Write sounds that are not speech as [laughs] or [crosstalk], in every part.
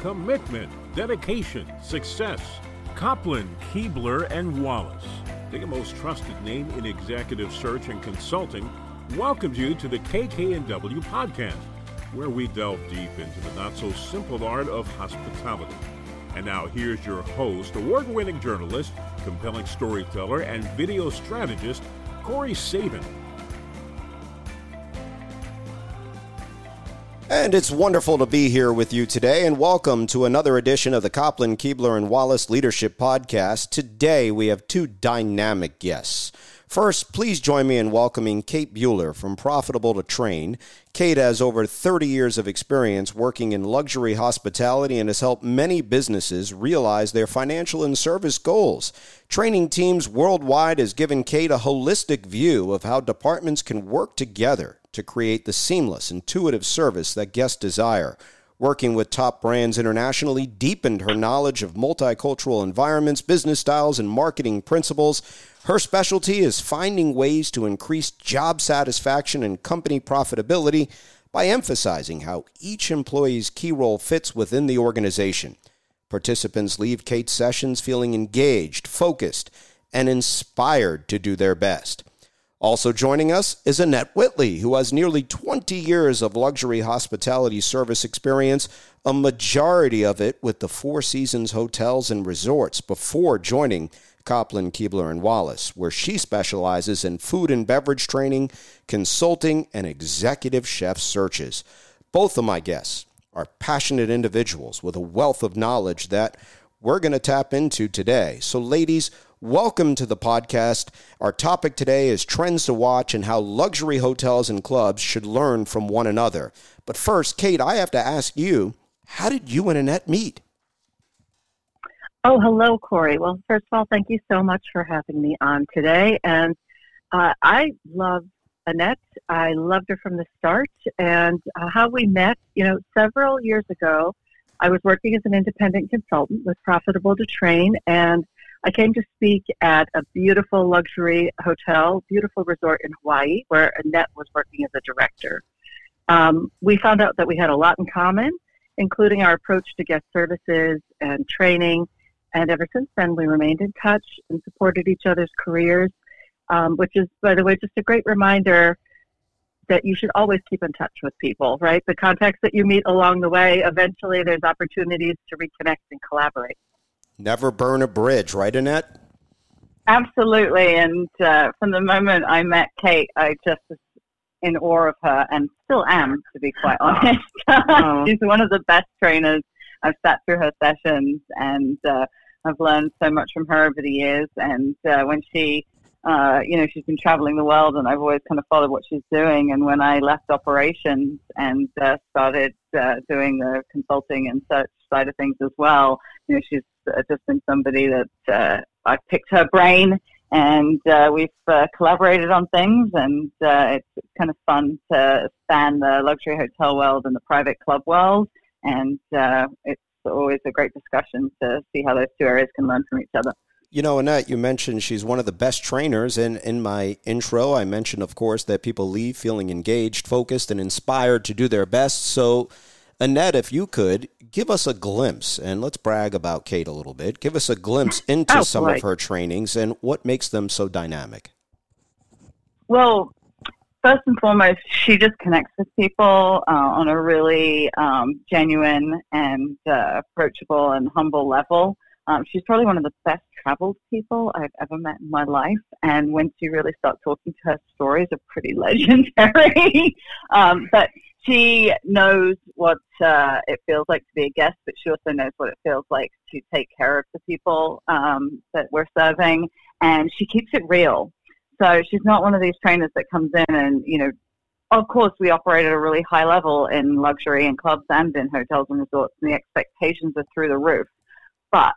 commitment, dedication, success. Kopplin, Keebler, and Wallace, the most trusted name in executive search and consulting, welcomes you to the KK&W podcast, where we delve deep into the not so simple art of hospitality. And now here's your host, award-winning journalist, compelling storyteller, and video strategist, Corey Sabin. And it's wonderful to be here with you today, and welcome to another edition of the Kopplin, Keebler, and Wallace Leadership Podcast. Today, we have two dynamic guests. First, please join me in welcoming Kate Bueller from Profitable to Train. Kate has over 30 years of experience working in luxury hospitality and has helped many businesses realize their financial and service goals. Training teams worldwide has given Kate a holistic view of how departments can work together to create the seamless, intuitive service that guests desire. Working with top brands internationally deepened her knowledge of multicultural environments, business styles, and marketing principles. Her specialty is finding ways to increase job satisfaction and company profitability by emphasizing how each employee's key role fits within the organization. Participants leave Kate's sessions feeling engaged, focused, and inspired to do their best. Also joining us is Annette Whitley, who has nearly 20 years of luxury hospitality service experience, a majority of it with the Four Seasons Hotels and Resorts before joining Kopplin, Keebler, and Wallace, where she specializes in food and beverage training, consulting, and executive chef searches. Both of my guests are passionate individuals with a wealth of knowledge that we're going to tap into today. So, ladies, Welcome to the podcast. Our topic today is trends to watch and how luxury hotels and clubs should learn from one another. But first, Kate, I have to ask you how did you and Annette meet? Oh, hello, Corey. Well, first of all, thank you so much for having me on today. And uh, I love Annette. I loved her from the start. And uh, how we met, you know, several years ago, I was working as an independent consultant with Profitable to Train. And I came to speak at a beautiful luxury hotel, beautiful resort in Hawaii, where Annette was working as a director. Um, we found out that we had a lot in common, including our approach to guest services and training. And ever since then, we remained in touch and supported each other's careers, um, which is, by the way, just a great reminder that you should always keep in touch with people, right? The contacts that you meet along the way, eventually there's opportunities to reconnect and collaborate. Never burn a bridge, right, Annette? Absolutely. And uh, from the moment I met Kate, I just was in awe of her and still am, to be quite [laughs] honest. Oh. [laughs] She's one of the best trainers. I've sat through her sessions and uh, I've learned so much from her over the years. And uh, when she, uh, you know, she's been traveling the world and I've always kind of followed what she's doing. And when I left operations and uh, started uh, doing the consulting and search side of things as well, you know, she's uh, just been somebody that uh, I picked her brain and uh, we've uh, collaborated on things and uh, it's kind of fun to span the luxury hotel world and the private club world and uh, it's always a great discussion to see how those two areas can learn from each other. You know, Annette, you mentioned she's one of the best trainers. And in my intro, I mentioned, of course, that people leave feeling engaged, focused, and inspired to do their best. So, Annette, if you could give us a glimpse, and let's brag about Kate a little bit. Give us a glimpse into oh, some of her trainings and what makes them so dynamic. Well, first and foremost, she just connects with people uh, on a really um, genuine and uh, approachable and humble level. Um, she's probably one of the best traveled people I've ever met in my life. And once you really start talking to her, stories are pretty [laughs] legendary. um, but she knows what uh, it feels like to be a guest, but she also knows what it feels like to take care of the people um, that we're serving, and she keeps it real. So she's not one of these trainers that comes in and you know. Of course, we operate at a really high level in luxury and clubs and in hotels and resorts, and the expectations are through the roof. But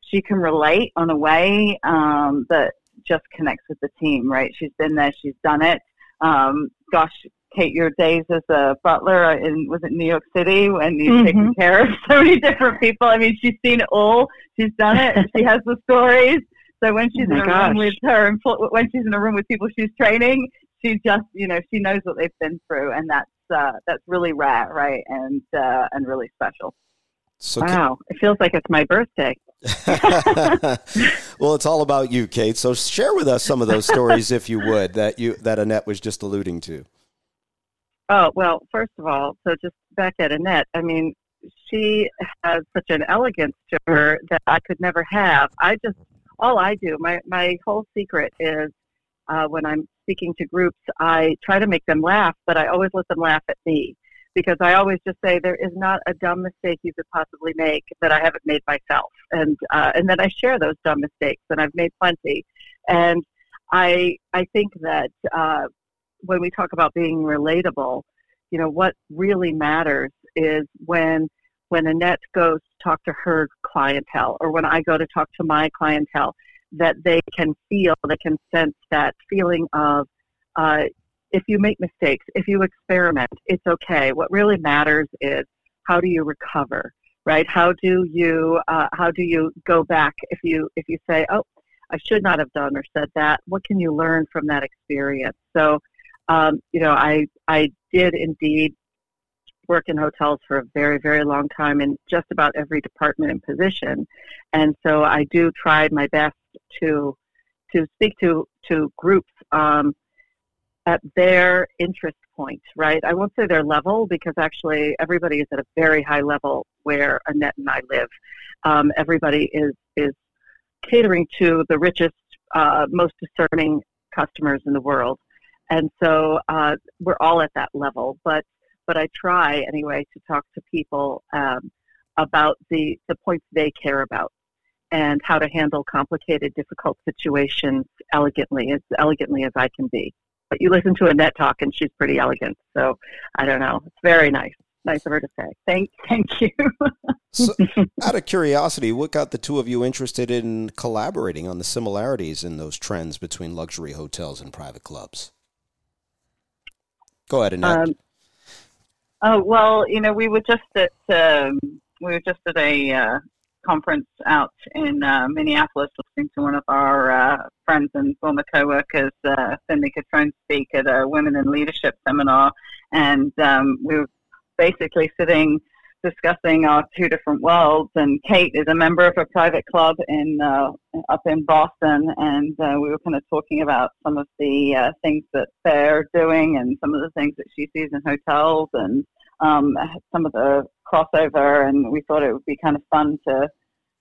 she can relate on a way um, that just connects with the team, right? She's been there, she's done it. Um, gosh, Kate, your days as a butler in was it New York City when you've mm-hmm. taken care of [laughs] so many different people. I mean, she's seen it all. She's done it. she has the stories. So when she's oh in a gosh. room with her, when she's in a room with people she's training, she just, you know, she knows what they've been through, and that's uh, that's really rare, right? And uh, and really special. So wow, can... it feels like it's my birthday. [laughs] well, it's all about you, Kate. So share with us some of those stories, if you would, that you that Annette was just alluding to. Oh well, first of all, so just back at Annette. I mean, she has such an elegance to her that I could never have. I just all I do, my my whole secret is uh, when I'm speaking to groups, I try to make them laugh, but I always let them laugh at me because I always just say there is not a dumb mistake you could possibly make that I haven't made myself, and uh, and then I share those dumb mistakes, and I've made plenty, and I I think that uh, when we talk about being relatable, you know what really matters is when when Annette goes to talk to her clientele, or when I go to talk to my clientele, that they can feel, they can sense that feeling of uh, if you make mistakes, if you experiment, it's okay. What really matters is how do you recover, right? How do you uh, how do you go back if you if you say, oh, I should not have done or said that. What can you learn from that experience? So, um, you know, I I did indeed work in hotels for a very very long time in just about every department and position, and so I do try my best to to speak to to groups um, at their interest point, right? I won't say their level because actually everybody is at a very high level where Annette and I live. Um, everybody is is catering to the richest, uh, most discerning customers in the world, and so uh, we're all at that level. But but I try anyway to talk to people um, about the the points they care about and how to handle complicated, difficult situations elegantly, as elegantly as I can be. But you listen to Annette talk, and she's pretty elegant. So I don't know. It's very nice. Nice of her to say. Thank, thank you. so, [laughs] out of curiosity, what got the two of you interested in collaborating on the similarities in those trends between luxury hotels and private clubs? Go ahead, Annette. Um, oh well, you know, we were just at um, we were just at a uh, conference out in uh, Minneapolis, listening to one of our uh, friends and former co-workers, uh, Finley Catrone, speak at a Women in Leadership seminar, and um, we were basically sitting discussing our two different worlds. And Kate is a member of a private club in uh, up in Boston, and uh, we were kind of talking about some of the uh, things that they're doing and some of the things that she sees in hotels and um, some of the crossover, and we thought it would be kind of fun to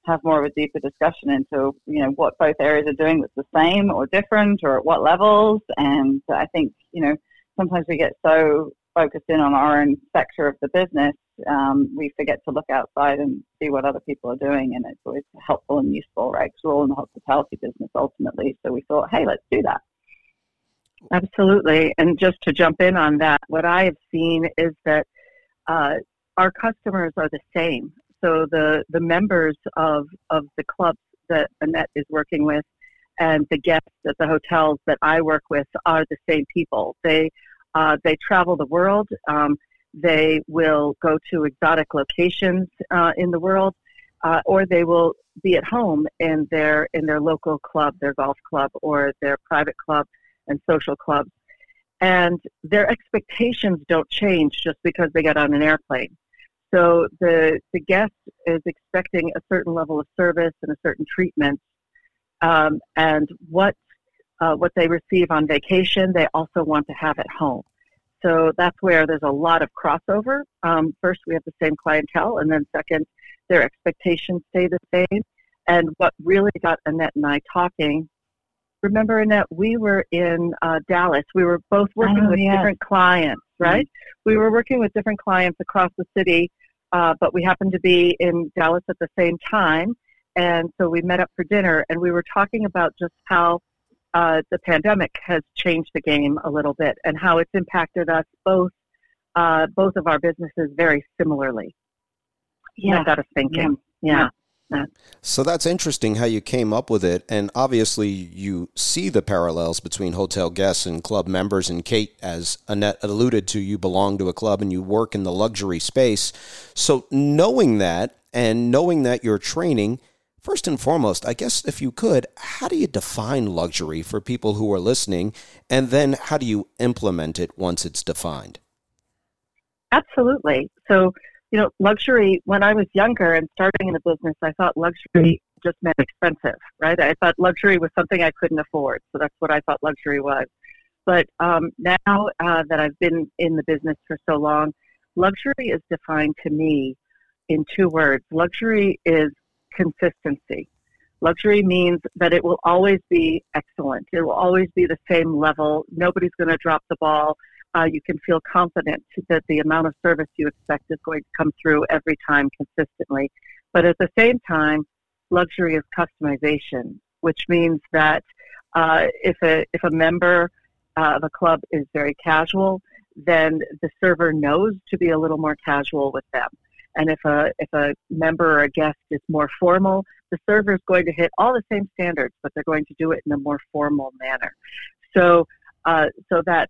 have more of a deeper discussion into you know what both areas are doing that's the same or different, or at what levels. And I think you know sometimes we get so focused in on our own sector of the business, um, we forget to look outside and see what other people are doing, and it's always helpful and useful, right? Because we're all in the hospitality business ultimately. So we thought, hey, let's do that. Absolutely. And just to jump in on that, what I have seen is that uh, our customers are the same. So the, the members of, of the clubs that Annette is working with and the guests at the hotels that I work with are the same people. They, uh, they travel the world. Um, they will go to exotic locations uh, in the world, uh, or they will be at home in their in their local club, their golf club, or their private club and social clubs and their expectations don't change just because they get on an airplane. So the the guest is expecting a certain level of service and a certain treatment, um, and what uh, what they receive on vacation, they also want to have at home. So that's where there's a lot of crossover. Um, first, we have the same clientele, and then second, their expectations stay the same. And what really got Annette and I talking remember, Annette, we were in uh, Dallas. We were both working oh, with yes. different clients, right? Mm-hmm. We were working with different clients across the city, uh, but we happened to be in Dallas at the same time. And so we met up for dinner and we were talking about just how uh, the pandemic has changed the game a little bit and how it's impacted us both, uh, both of our businesses very similarly. Yeah. That got us thinking. yeah. yeah. So that's interesting how you came up with it. And obviously, you see the parallels between hotel guests and club members. And Kate, as Annette alluded to, you belong to a club and you work in the luxury space. So, knowing that and knowing that you're training, first and foremost, I guess if you could, how do you define luxury for people who are listening? And then how do you implement it once it's defined? Absolutely. So, you know, luxury, when I was younger and starting in the business, I thought luxury just meant expensive, right? I thought luxury was something I couldn't afford. So that's what I thought luxury was. But um, now uh, that I've been in the business for so long, luxury is defined to me in two words. Luxury is consistency. Luxury means that it will always be excellent. It will always be the same level. Nobody's going to drop the ball. Uh, you can feel confident that the amount of service you expect is going to come through every time consistently. But at the same time, luxury is customization, which means that uh, if a if a member uh, of a club is very casual, then the server knows to be a little more casual with them. And if a if a member or a guest is more formal, the server is going to hit all the same standards, but they're going to do it in a more formal manner. So uh, so that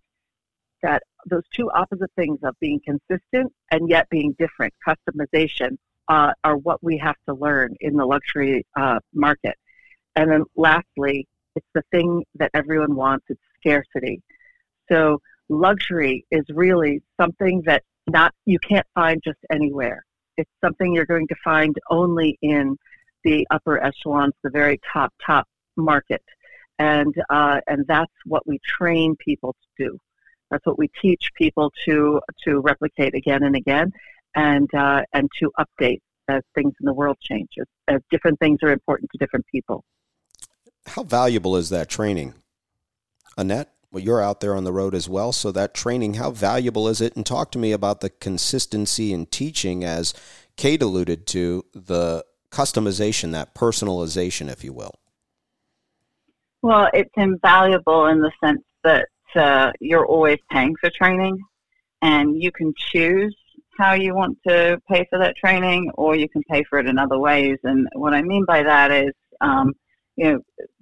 that those two opposite things of being consistent and yet being different, customization, uh, are what we have to learn in the luxury uh, market. And then lastly, it's the thing that everyone wants. It's scarcity. So luxury is really something that not you can't find just anywhere. It's something you're going to find only in the upper echelons, the very top top market, and uh, and that's what we train people to do. That's what we teach people to to replicate again and again, and uh, and to update as things in the world change, as, as different things are important to different people. How valuable is that training, Annette? Well, you're out there on the road as well, so that training, how valuable is it? And talk to me about the consistency in teaching, as Kate alluded to, the customization, that personalization, if you will. Well, it's invaluable in the sense that uh, you're always paying for training, and you can choose how you want to pay for that training, or you can pay for it in other ways. And what I mean by that is, um, you know,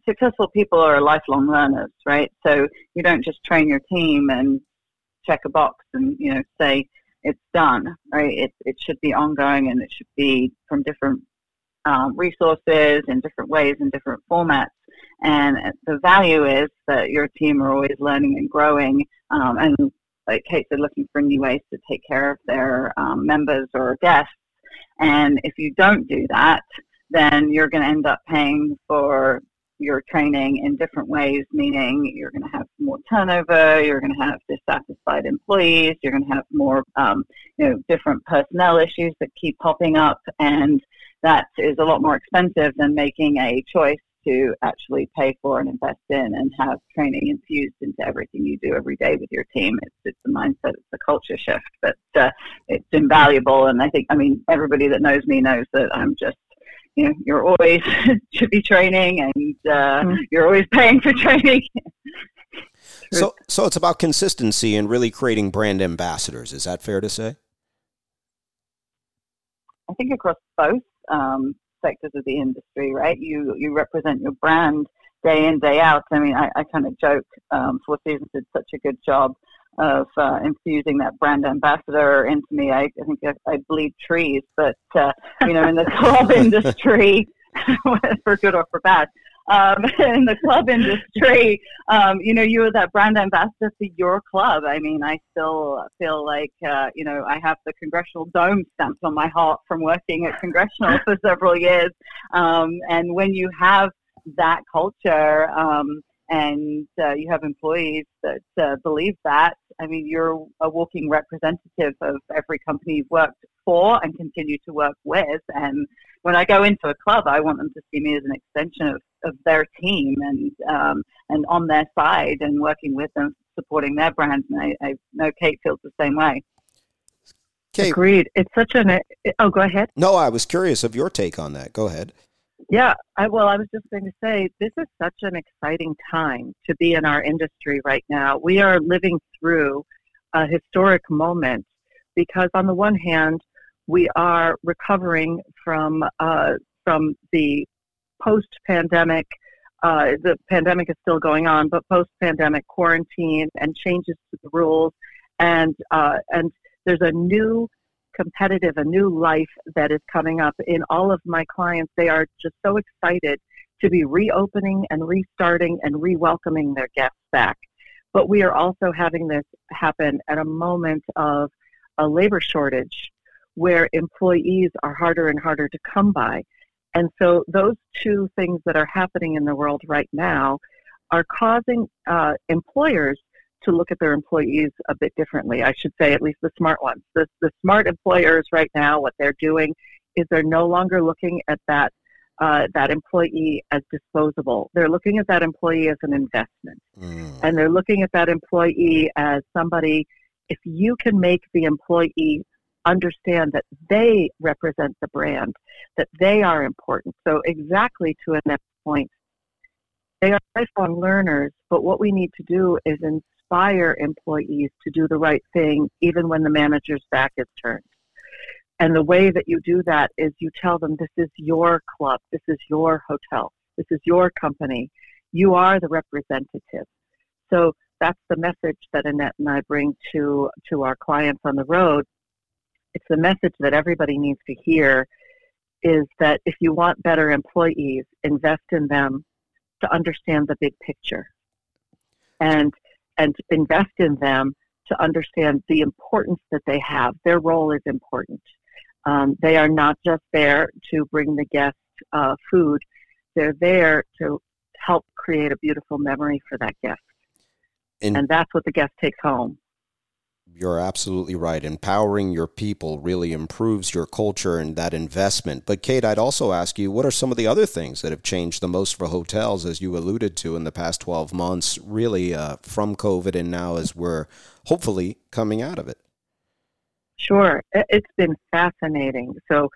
successful people are lifelong learners, right? So you don't just train your team and check a box and you know say it's done, right? It it should be ongoing and it should be from different um, resources in different ways in different formats. And the value is that your team are always learning and growing, um, and like Kate said, looking for new ways to take care of their um, members or guests. And if you don't do that, then you're going to end up paying for your training in different ways, meaning you're going to have more turnover, you're going to have dissatisfied employees, you're going to have more, um, you know, different personnel issues that keep popping up, and that is a lot more expensive than making a choice to actually pay for and invest in and have training infused into everything you do every day with your team. It's it's a mindset, it's a culture shift, but uh, it's invaluable. And I think, I mean, everybody that knows me knows that I'm just you know, you're always [laughs] should be training and uh, mm-hmm. you're always paying for training. [laughs] so, so it's about consistency and really creating brand ambassadors. Is that fair to say? I think across both. Um, sectors of the industry, right? You you represent your brand day in day out. I mean, I, I kind of joke. Um, Four Seasons did such a good job of uh, infusing that brand ambassador into me. I, I think I, I bleed trees, but uh, you know, in the [laughs] club industry, [laughs] for good or for bad, um, [laughs] in the club industry, um, you know, you are that brand ambassador for your club. I mean, I still feel like, uh, you know, I have the Congressional Dome stamped on my heart from working at Congressional for several years. Um, and when you have that culture, um, and uh, you have employees that uh, believe that, I mean, you're a walking representative of every company you've worked for and continue to work with. And when I go into a club, I want them to see me as an extension of, of their team and um, and on their side and working with them, supporting their brand. And I, I know Kate feels the same way. Kate, Agreed. It's such an. Oh, go ahead. No, I was curious of your take on that. Go ahead. Yeah, I, well, I was just going to say this is such an exciting time to be in our industry right now. We are living through a historic moment because, on the one hand, we are recovering from uh, from the post-pandemic. Uh, the pandemic is still going on, but post-pandemic quarantine and changes to the rules, and uh, and there's a new competitive, a new life that is coming up in all of my clients. They are just so excited to be reopening and restarting and re-welcoming their guests back. But we are also having this happen at a moment of a labor shortage where employees are harder and harder to come by. And so those two things that are happening in the world right now are causing uh, employers to look at their employees a bit differently. I should say, at least the smart ones. The, the smart employers right now, what they're doing is they're no longer looking at that uh, that employee as disposable. They're looking at that employee as an investment, mm. and they're looking at that employee as somebody. If you can make the employee understand that they represent the brand, that they are important. So exactly to Annette's point, they are lifelong learners, but what we need to do is inspire employees to do the right thing even when the manager's back is turned. And the way that you do that is you tell them this is your club, this is your hotel, this is your company. You are the representative. So that's the message that Annette and I bring to to our clients on the road. It's the message that everybody needs to hear is that if you want better employees, invest in them to understand the big picture. And and invest in them to understand the importance that they have. Their role is important. Um, they are not just there to bring the guest uh, food, they're there to help create a beautiful memory for that guest. And, and that's what the guest takes home. You're absolutely right. Empowering your people really improves your culture and that investment. But, Kate, I'd also ask you what are some of the other things that have changed the most for hotels, as you alluded to in the past 12 months, really uh, from COVID and now as we're hopefully coming out of it? Sure. It's been fascinating. So,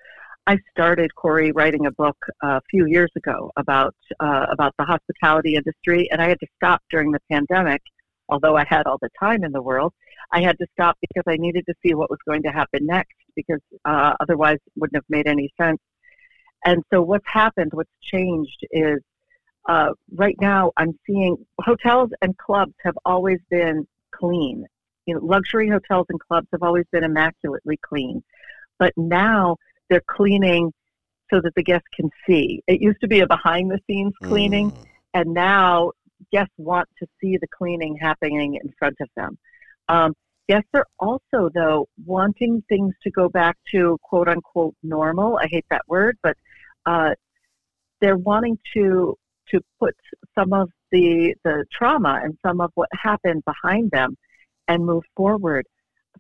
I started Corey writing a book a few years ago about uh, about the hospitality industry, and I had to stop during the pandemic although I had all the time in the world, I had to stop because I needed to see what was going to happen next because uh, otherwise it wouldn't have made any sense. And so what's happened, what's changed is uh, right now I'm seeing hotels and clubs have always been clean. You know, luxury hotels and clubs have always been immaculately clean, but now they're cleaning so that the guests can see. It used to be a behind the scenes cleaning, mm. and now guests want to see the cleaning happening in front of them. Um, they're also, though, wanting things to go back to quote unquote normal. I hate that word, but uh, they're wanting to to put some of the the trauma and some of what happened behind them and move forward.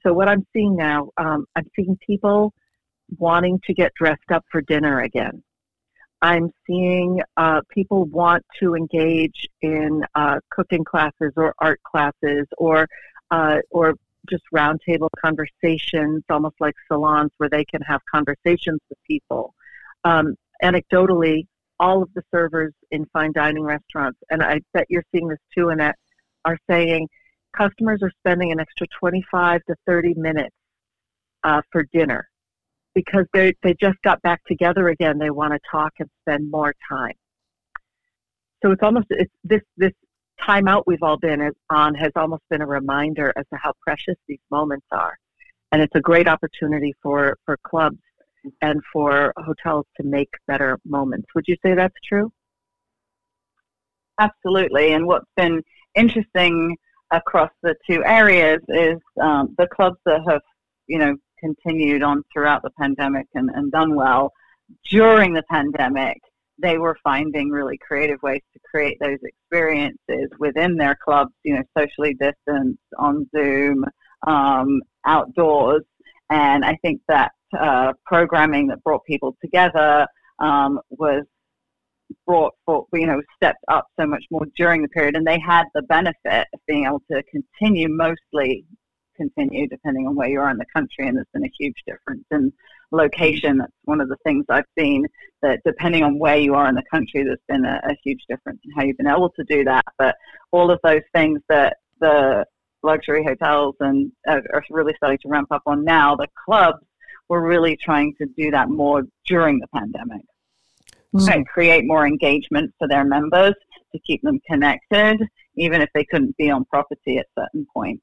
So what I'm seeing now, um, I'm seeing people wanting to get dressed up for dinner again. I'm seeing uh, people want to engage in uh, cooking classes or art classes or uh, or just roundtable conversations, almost like salons where they can have conversations with people. Um, anecdotally, all of the servers in fine dining restaurants, and I bet you're seeing this too, Annette, are saying customers are spending an extra 25 to 30 minutes uh, for dinner because they they just got back together again. They want to talk and spend more time. So it's almost it's this this time out we've all been on has almost been a reminder as to how precious these moments are, and it's a great opportunity for for clubs and for hotels to make better moments. Would you say that's true? Absolutely. And what's been interesting across the two areas is um, the clubs that have, you know, continued on throughout the pandemic and, and done well. During the pandemic, they were finding really creative ways to create those experiences within their clubs, you know, socially distanced, on Zoom, um, outdoors. And I think that uh, programming that brought people together um, was brought for, you know, stepped up so much more during the period. And they had the benefit of being able to continue mostly continue depending on where you are in the country, and there's been a huge difference in location. That's one of the things I've seen that depending on where you are in the country, there's been a, a huge difference in how you've been able to do that. But all of those things that the luxury hotels and uh, are really starting to ramp up on now, the clubs were really trying to do that more during the pandemic. Mm-hmm. And create more engagement for their members to keep them connected, even if they couldn't be on property at certain points.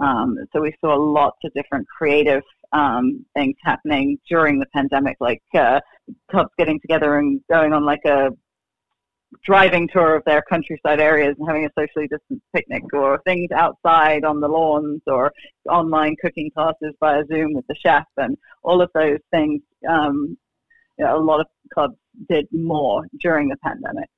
Um, so we saw lots of different creative um, things happening during the pandemic, like uh, clubs getting together and going on like a driving tour of their countryside areas and having a socially distanced picnic or things outside on the lawns or online cooking classes via Zoom with the chef and all of those things. Um, you know, a lot of clubs did more during the pandemic.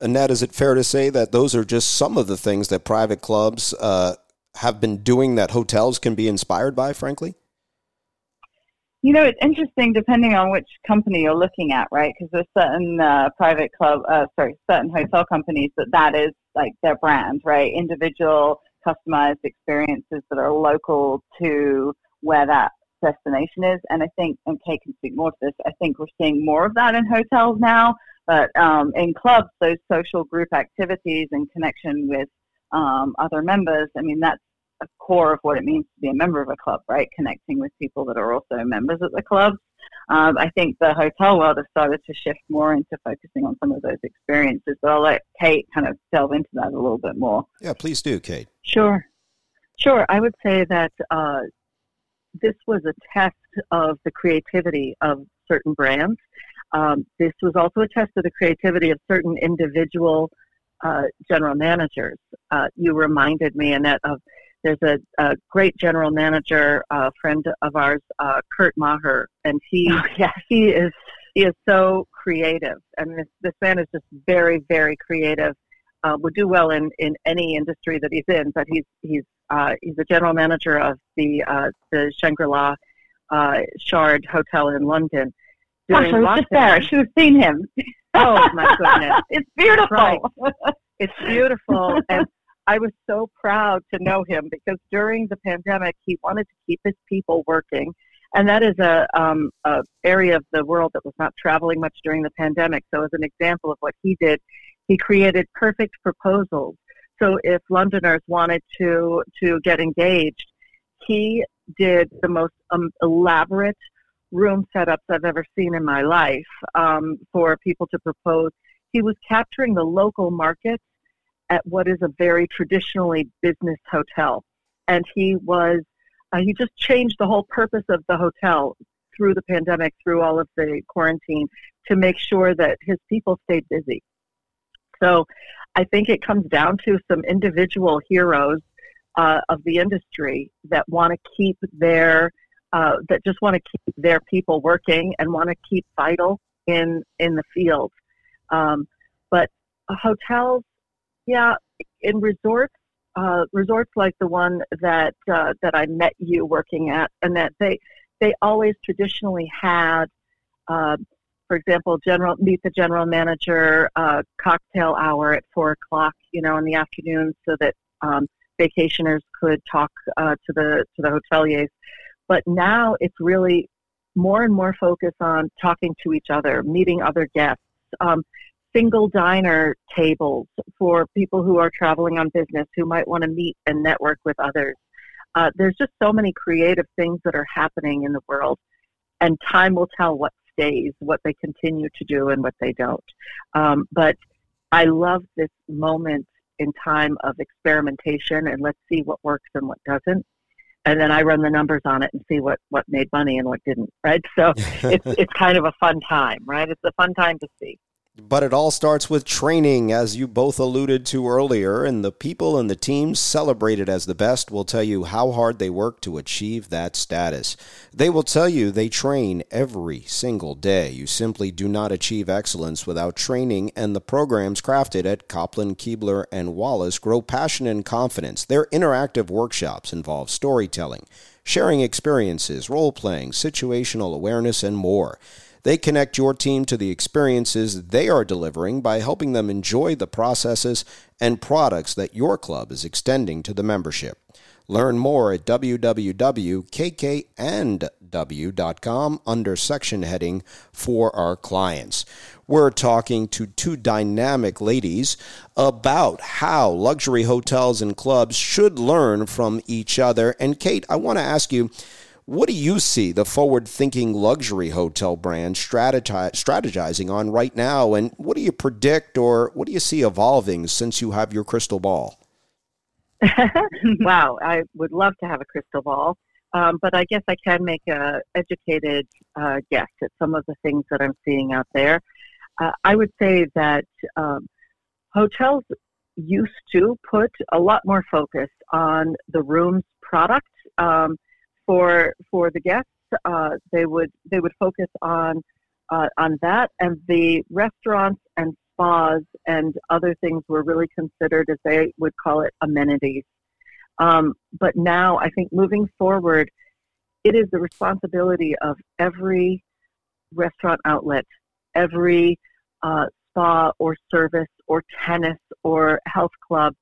Annette, is it fair to say that those are just some of the things that private clubs uh, have been doing that hotels can be inspired by, frankly? You know, it's interesting depending on which company you're looking at, right? Because there's certain uh, private club, uh, sorry, certain hotel companies that that is like their brand, right? Individual, customized experiences that are local to where that destination is. And I think, and Kate can speak more to this, I think we're seeing more of that in hotels now. But um, in clubs, those social group activities and connection with um, other members, I mean, that's a core of what it means to be a member of a club, right? Connecting with people that are also members at the clubs. Um, I think the hotel world has started to shift more into focusing on some of those experiences. But I'll let Kate kind of delve into that a little bit more. Yeah, please do, Kate. Sure. Sure. I would say that uh, this was a test of the creativity of certain brands. Um, this was also a test of the creativity of certain individual uh, general managers. Uh, you reminded me, Annette, of there's a, a great general manager, a friend of ours, uh, Kurt Maher, and he oh, [laughs] yeah, he is he is so creative, and this this man is just very very creative. Uh, would do well in, in any industry that he's in, but he's he's uh, he's the general manager of the uh, the Shangri La uh, Shard Hotel in London. Gosh, I was just there. I should have seen him. Oh my goodness, [laughs] it's beautiful. Right. It's beautiful, and I was so proud to know him because during the pandemic, he wanted to keep his people working. And that is a, um, a area of the world that was not traveling much during the pandemic. So, as an example of what he did, he created perfect proposals. So, if Londoners wanted to to get engaged, he did the most um, elaborate room setups I've ever seen in my life um, for people to propose. He was capturing the local market at what is a very traditionally business hotel. And he was, uh, he just changed the whole purpose of the hotel through the pandemic, through all of the quarantine, to make sure that his people stayed busy. So I think it comes down to some individual heroes uh, of the industry that want to keep their, uh, that just want to keep their people working and want to keep vital in, in the field. Um, but hotels yeah, in resorts, uh, resorts like the one that uh, that I met you working at, and that they they always traditionally had, uh, for example, general meet the general manager uh, cocktail hour at four o'clock, you know, in the afternoon, so that um, vacationers could talk uh, to the to the hoteliers. But now it's really more and more focus on talking to each other, meeting other guests. Um, single diner tables for people who are traveling on business who might want to meet and network with others. Uh, there's just so many creative things that are happening in the world, and time will tell what stays, what they continue to do, and what they don't. Um, but I love this moment in time of experimentation, and let's see what works and what doesn't. And then I run the numbers on it and see what, what made money and what didn't, right? So it's it's kind of a fun time, right? It's a fun time to see. But it all starts with training, as you both alluded to earlier, and the people and the teams celebrated as the best will tell you how hard they work to achieve that status. They will tell you they train every single day. You simply do not achieve excellence without training, and the programs crafted at Kopplin, Keebler, and Wallace grow passion and confidence. Their interactive workshops involve storytelling, sharing experiences, role playing, situational awareness, and more. They connect your team to the experiences they are delivering by helping them enjoy the processes and products that your club is extending to the membership. Learn more at www.kkandw.com under section heading for our clients. We're talking to two dynamic ladies about how luxury hotels and clubs should learn from each other. And Kate, I want to ask you what do you see the forward thinking luxury hotel brand strategizing on right now? And what do you predict or what do you see evolving since you have your crystal ball? [laughs] wow, I would love to have a crystal ball. Um, but I guess I can make an educated uh, guess at some of the things that I'm seeing out there. uh, I would say that um, hotels used to put a lot more focus on the room's product um, for for the guests. Uh, they would they would focus on uh, on that, and the restaurants and spas and other things were really considered, as they would call it, amenities. Um, but now, I think moving forward, it is the responsibility of every restaurant outlet, every uh, spa or service or tennis or health club,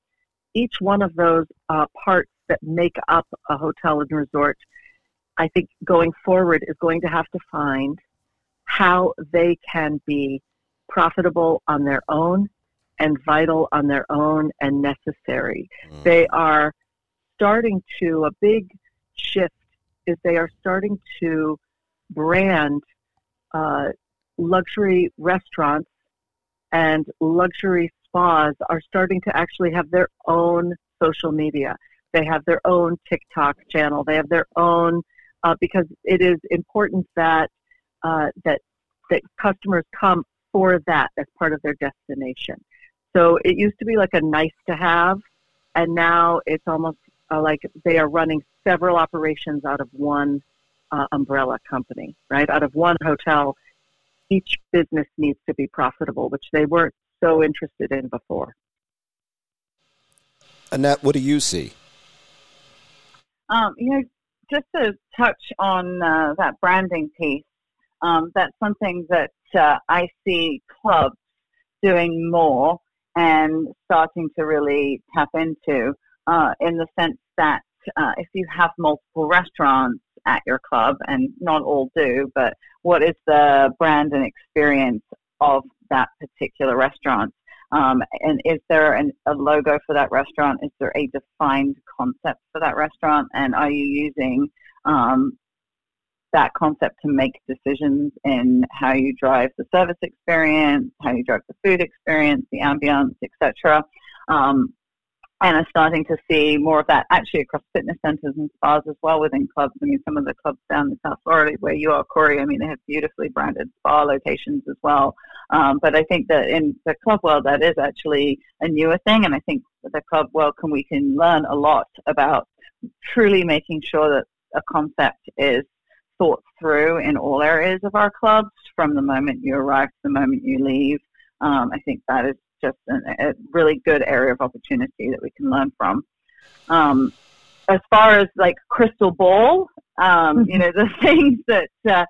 each one of those uh, parts that make up a hotel and resort, I think going forward is going to have to find how they can be profitable on their own and vital on their own and necessary. Mm. They are starting to, a big shift is they are starting to brand uh, luxury restaurants and luxury spas are starting to actually have their own social media. They have their own TikTok channel. They have their own uh, because it is important that uh, that that customers come for that as part of their destination. So it used to be like a nice to have, and now it's almost uh, like they are running several operations out of one uh, umbrella company, right? Out of one hotel each business needs to be profitable, which they weren't so interested in before. Annette, what do you see? Um, you know, just to touch on uh, that branding piece, um, that's something that uh, I see clubs doing more and starting to really tap into uh, in the sense that uh, if you have multiple restaurants at your club, and not all do, but what is the brand and experience of that particular restaurant? Um, and is there an, a logo for that restaurant? Is there a defined concept for that restaurant? And are you using um, that concept to make decisions in how you drive the service experience, how you drive the food experience, the ambiance, etc. Um, and are starting to see more of that actually across fitness centers and spas as well within clubs. I mean, some of the clubs down in South Florida where you are, Corey, I mean, they have beautifully branded spa locations as well. Um, but I think that in the club world, that is actually a newer thing. And I think the club world can we can learn a lot about truly making sure that a concept is thought through in all areas of our clubs from the moment you arrive to the moment you leave. Um, I think that is just a, a, really good area of opportunity that we can learn from. Um, as far as like crystal ball, um, mm-hmm. you know, the [laughs] things that uh,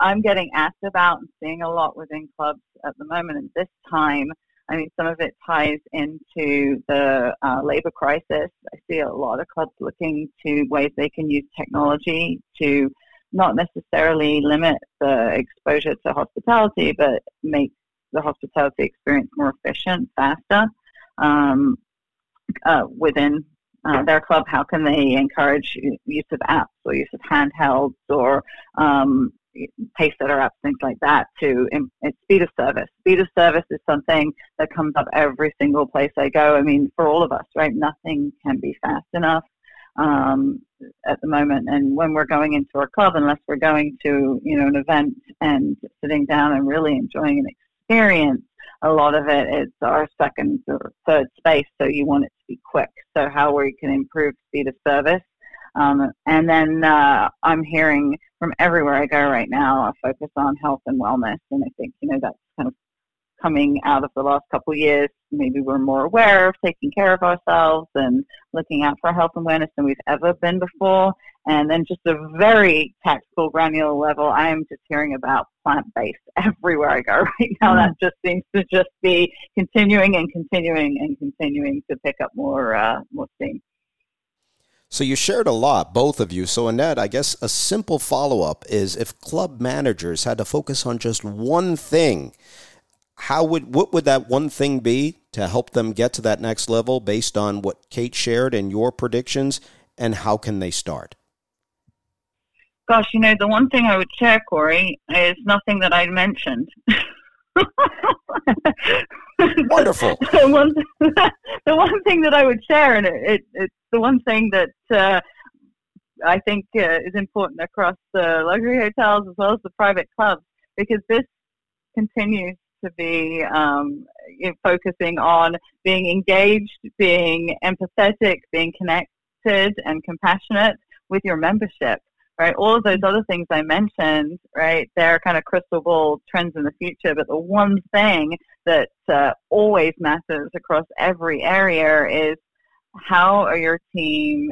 I'm getting asked about and seeing a lot within clubs at the moment and this time, I mean, some of it ties into the uh, labor crisis. I see a lot of clubs looking to ways they can use technology to not necessarily limit the exposure to hospitality, but make the hospitality experience more efficient, faster um, uh, within uh, their club? How can they encourage use of apps or use of handhelds or um, pace setter apps, things like that to speed of service. Speed of service is something that comes up every single place I go. I mean, for all of us, right? Nothing can be fast enough um, at the moment. And when we're going into our club, unless we're going to, you know, an event and sitting down and really enjoying an experience, a lot of it is our second or third space, so you want it to be quick. So how we can improve speed of service. Um, and then uh, I'm hearing from everywhere I go right now a focus on health and wellness, and I think you know that's kind of coming out of the last couple of years. Maybe we're more aware of taking care of ourselves and looking out for health and wellness than we've ever been before. And then just a very tactical, granular level, I am just hearing about plant-based [laughs] everywhere I go right now. Mm. That just seems to just be continuing and continuing and continuing to pick up more uh, more steam. So you shared a lot, both of you. So Annette, I guess a simple follow-up is if club managers had to focus on just one thing how would what would that one thing be to help them get to that next level based on what Kate shared and your predictions and how can they start? Gosh, you know, the one thing I would share, Corey, is nothing that I mentioned. [laughs] Wonderful. the, one, [laughs] the one thing that I would share, and it, it, it's the one thing that uh, I think uh, is important across the luxury hotels as well as the private clubs, because this continues to be um, you know, focusing on being engaged, being empathetic, being connected and compassionate with your membership right? All of those other things I mentioned, right? They're kind of crystal ball trends in the future, but the one thing that uh, always matters across every area is how are your team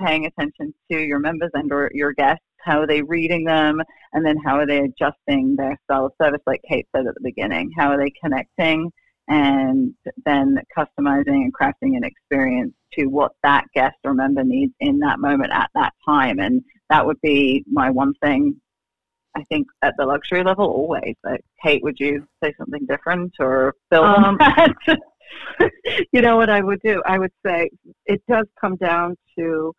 paying attention to your members and or your guests? How are they reading them? And then how are they adjusting their style of service, like Kate said at the beginning? How are they connecting and then customizing and crafting an experience to what that guest or member needs in that moment at that time? And that would be my one thing I think at the luxury level always. But Kate, would you say something different or build um, on [laughs] you know what I would do? I would say it does come down to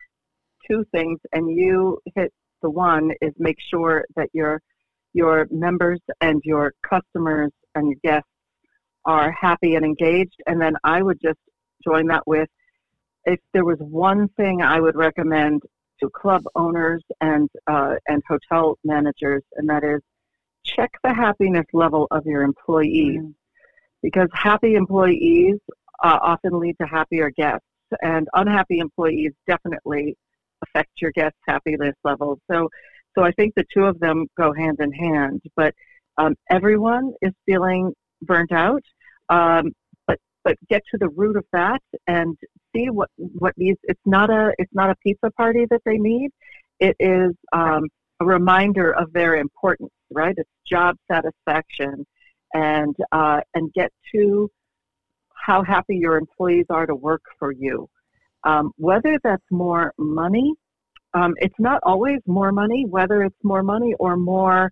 two things, and you hit the one is make sure that your your members and your customers and your guests are happy and engaged. And then I would just join that with if there was one thing I would recommend to club owners and uh, and hotel managers, and that is check the happiness level of your employees, mm-hmm. because happy employees uh, often lead to happier guests, and unhappy employees definitely affect your guests' happiness levels. So, so I think the two of them go hand in hand. But um, everyone is feeling burnt out. Um, but but get to the root of that and see what what needs. It's not a it's not a pizza party that they need. It is um, a reminder of their importance. Right? It's job satisfaction, and uh, and get to how happy your employees are to work for you. Um, whether that's more money, um, it's not always more money. Whether it's more money or more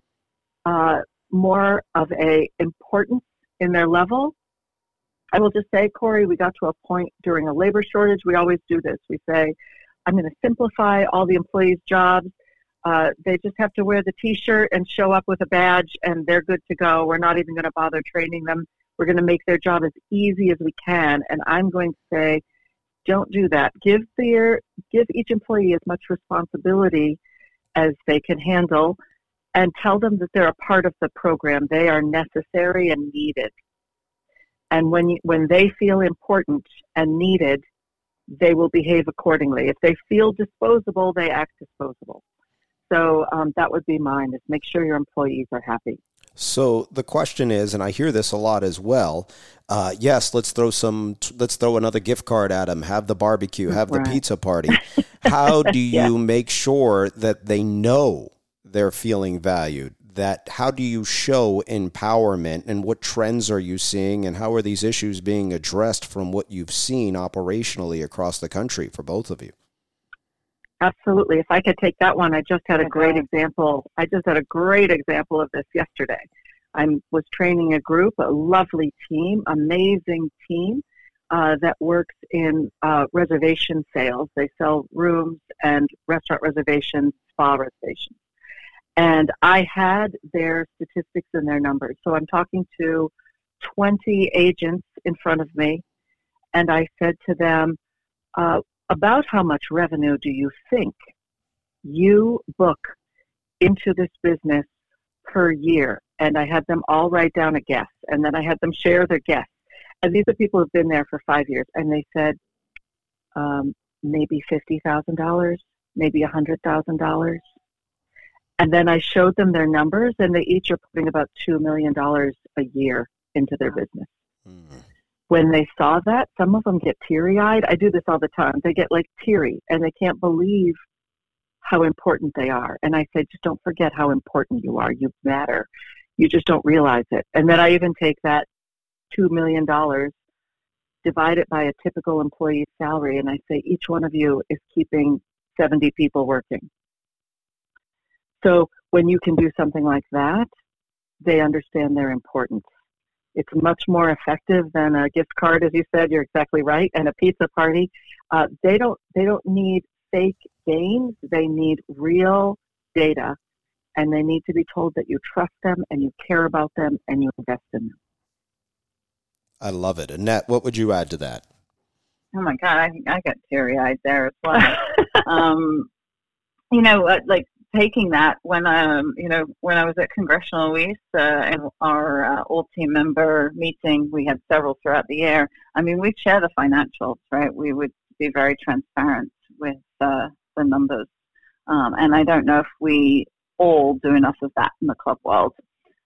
uh, more of a importance in their level, I will just say, Corey, we got to a point during a labor shortage. We always do this. We say, I'm going to simplify all the employees' jobs. Uh, they just have to wear the T-shirt and show up with a badge, and they're good to go. We're not even going to bother training them. We're going to make their job as easy as we can. And I'm going to say, don't do that. Give their give each employee as much responsibility as they can handle, and tell them that they're a part of the program. They are necessary and needed. And when, you, when they feel important and needed, they will behave accordingly. If they feel disposable, they act disposable. So um, that would be mine: is make sure your employees are happy. So the question is, and I hear this a lot as well. Uh, yes, let's throw some. Let's throw another gift card at them. Have the barbecue. Have right. the pizza party. [laughs] How do you yeah. make sure that they know they're feeling valued? that how do you show empowerment and what trends are you seeing and how are these issues being addressed from what you've seen operationally across the country for both of you? Absolutely. If I could take that one, I just had a great example. I just had a great example of this yesterday. I was training a group, a lovely team, amazing team uh, that works in uh, reservation sales. They sell rooms and restaurant reservations, spa reservations. And I had their statistics and their numbers. So I'm talking to 20 agents in front of me, and I said to them, uh, about how much revenue do you think you book into this business per year? And I had them all write down a guess, and then I had them share their guess. And these are people who've been there for five years, and they said um, maybe fifty thousand dollars, maybe a hundred thousand dollars. And then I showed them their numbers, and they each are putting about $2 million a year into their business. Mm. When they saw that, some of them get teary eyed. I do this all the time. They get like teary, and they can't believe how important they are. And I say, just don't forget how important you are. You matter. You just don't realize it. And then I even take that $2 million, divide it by a typical employee's salary, and I say, each one of you is keeping 70 people working. So when you can do something like that, they understand their importance. It's much more effective than a gift card, as you said. You're exactly right, and a pizza party. Uh, they don't they don't need fake games. They need real data, and they need to be told that you trust them and you care about them and you invest in them. I love it, Annette. What would you add to that? Oh my God, I I got teary eyed there as well. [laughs] um, you know, uh, like taking that when um you know when I was at Congressional East uh, and our uh, all team member meeting, we had several throughout the year. I mean, we share the financials, right? We would be very transparent with uh, the numbers, um, and I don't know if we all do enough of that in the club world,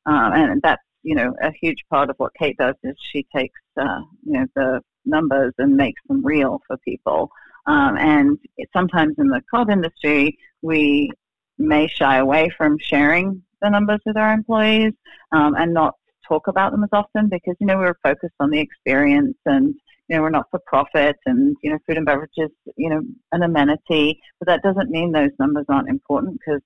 um, and that's you know a huge part of what Kate does is she takes uh, you know the numbers and makes them real for people. Um, and sometimes in the club industry, we may shy away from sharing the numbers with our employees um, and not talk about them as often because you know we're focused on the experience and you know we're not for profit and you know food and beverages you know an amenity. But that doesn't mean those numbers aren't important because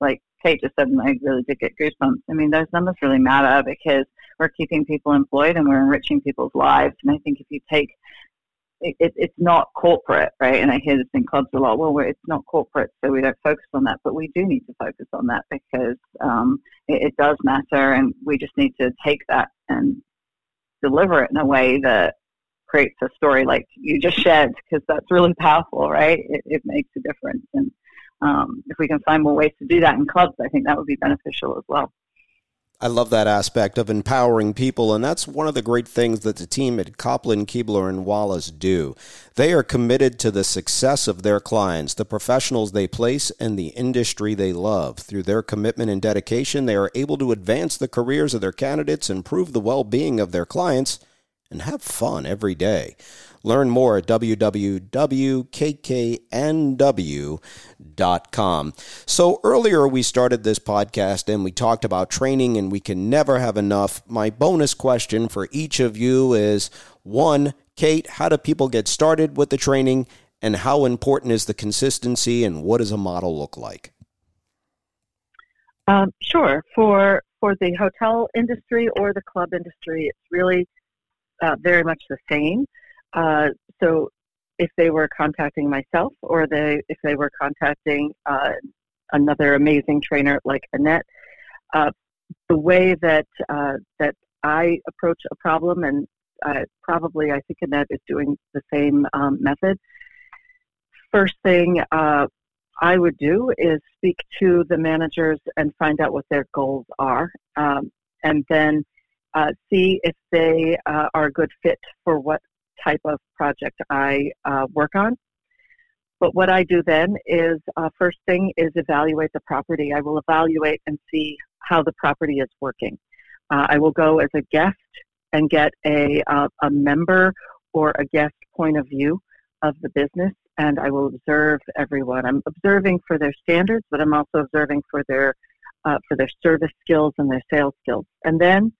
like Kate just said and I really did get goosebumps. I mean those numbers really matter because we're keeping people employed and we're enriching people's lives. And I think if you take it, it's not corporate, right? And I hear this in clubs a lot. Well, it's not corporate, so we don't focus on that. But we do need to focus on that because um, it, it does matter, and we just need to take that and deliver it in a way that creates a story like you just shared, because that's really powerful, right? It, it makes a difference, and um, if we can find more ways to do that in clubs, I think that would be beneficial as well. I love that aspect of empowering people, and that's one of the great things that the team at Kopplin, Keebler, and Wallace do. They are committed to the success of their clients, the professionals they place, and the industry they love. Through their commitment and dedication, they are able to advance the careers of their candidates, improve the well being of their clients, and have fun every day. Learn more at www.kknw.com. So earlier we started this podcast and we talked about training and we can never have enough. My bonus question for each of you is one, Kate, how do people get started with the training and how important is the consistency and what does a model look like? Um, sure. For for the hotel industry or the club industry, it's really uh, very much the same. Uh, so if they were contacting myself or they if they were contacting uh, another amazing trainer like Annette, uh, the way that uh, that I approach a problem, and uh, probably I think Annette is doing the same um, method. First thing uh, I would do is speak to the managers and find out what their goals are, um, and then uh, see if they uh, are a good fit for what type of project I uh, work on. But what I do then is uh, first thing is evaluate the property. I will evaluate and see how the property is working. Uh, I will go as a guest and get a, uh, a member or a guest point of view of the business, and I will observe everyone. I'm observing for their standards, but I'm also observing for their uh, for their service skills and their sales skills. And then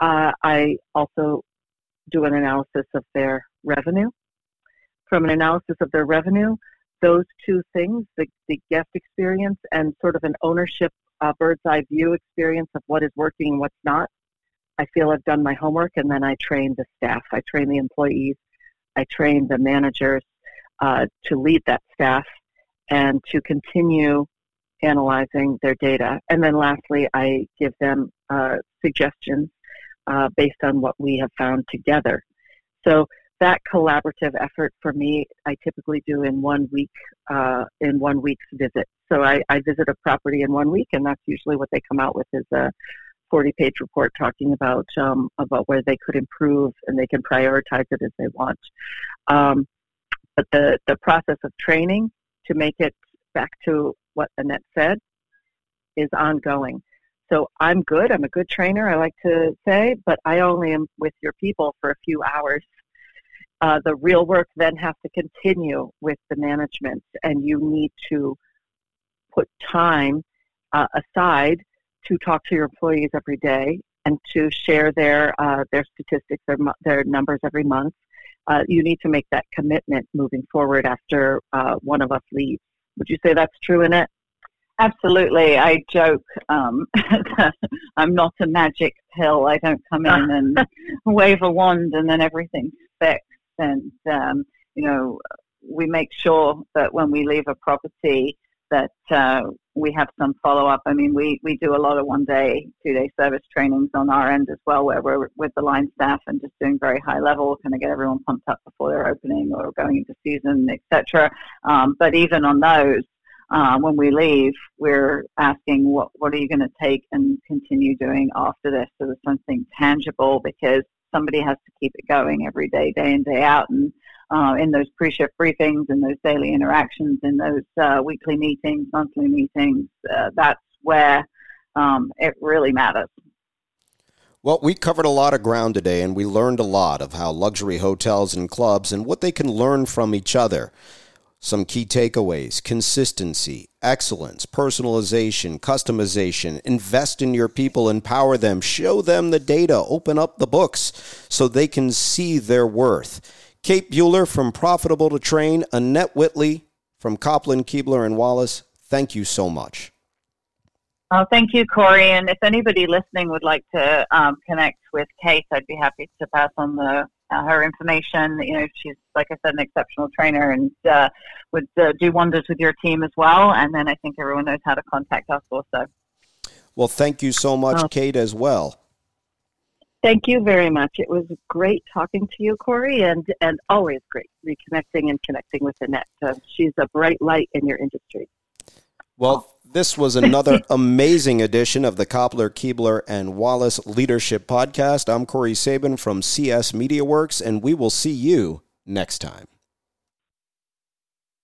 uh, I also do an analysis of their revenue. From an analysis of their revenue, those two things, the, the guest experience and sort of an ownership uh, bird's eye view experience of what is working and what's not, I feel I've done my homework and then I train the staff. I train the employees. I train the managers uh, to lead that staff and to continue analyzing their data. And then lastly, I give them uh, suggestions uh, based on what we have found together. So that collaborative effort for me, I typically do in one week, uh, in one week's visit. So I, I visit a property in one week, and that's usually what they come out with is a 40-page report talking about um, about where they could improve, and they can prioritize it as they want. Um, but the the process of training to make it back to what Annette said is ongoing. So I'm good. I'm a good trainer, I like to say, but I only am with your people for a few hours. Uh, the real work then has to continue with the management, and you need to put time uh, aside to talk to your employees every day and to share their uh, their statistics, their their numbers every month. Uh, you need to make that commitment moving forward after uh, one of us leaves. Would you say that's true, Annette? Absolutely. I joke um, [laughs] I'm not a magic pill. I don't come in and [laughs] wave a wand and then everything's fixed. And, um, you know, we make sure that when we leave a property that uh, we have some follow up. I mean, we, we do a lot of one day, two day service trainings on our end as well, where we're with the line staff and just doing very high level, kind of get everyone pumped up before they're opening or going into season, etc. Um, but even on those, uh, when we leave, we're asking what what are you going to take and continue doing after this? So there's something tangible because somebody has to keep it going every day, day in day out, and uh, in those pre-shift briefings, in those daily interactions, in those uh, weekly meetings, monthly meetings. Uh, that's where um, it really matters. Well, we covered a lot of ground today, and we learned a lot of how luxury hotels and clubs and what they can learn from each other. Some key takeaways consistency, excellence, personalization, customization. Invest in your people, empower them, show them the data, open up the books so they can see their worth. Kate Bueller from Profitable to Train, Annette Whitley from Kopplin, Keebler, and Wallace, thank you so much. Oh, thank you, Corey. And if anybody listening would like to um, connect with Kate, I'd be happy to pass on the uh, her information. You know, she's like I said, an exceptional trainer and uh, would uh, do wonders with your team as well. And then I think everyone knows how to contact us also. Well, thank you so much, oh. Kate, as well. Thank you very much. It was great talking to you, Corey, and and always great reconnecting and connecting with Annette. Uh, she's a bright light in your industry. Well, this was another [laughs] amazing edition of the Kopplin, Keebler, and Wallace Leadership Podcast. I'm Corey Sabin from CS Media Works, and we will see you next time.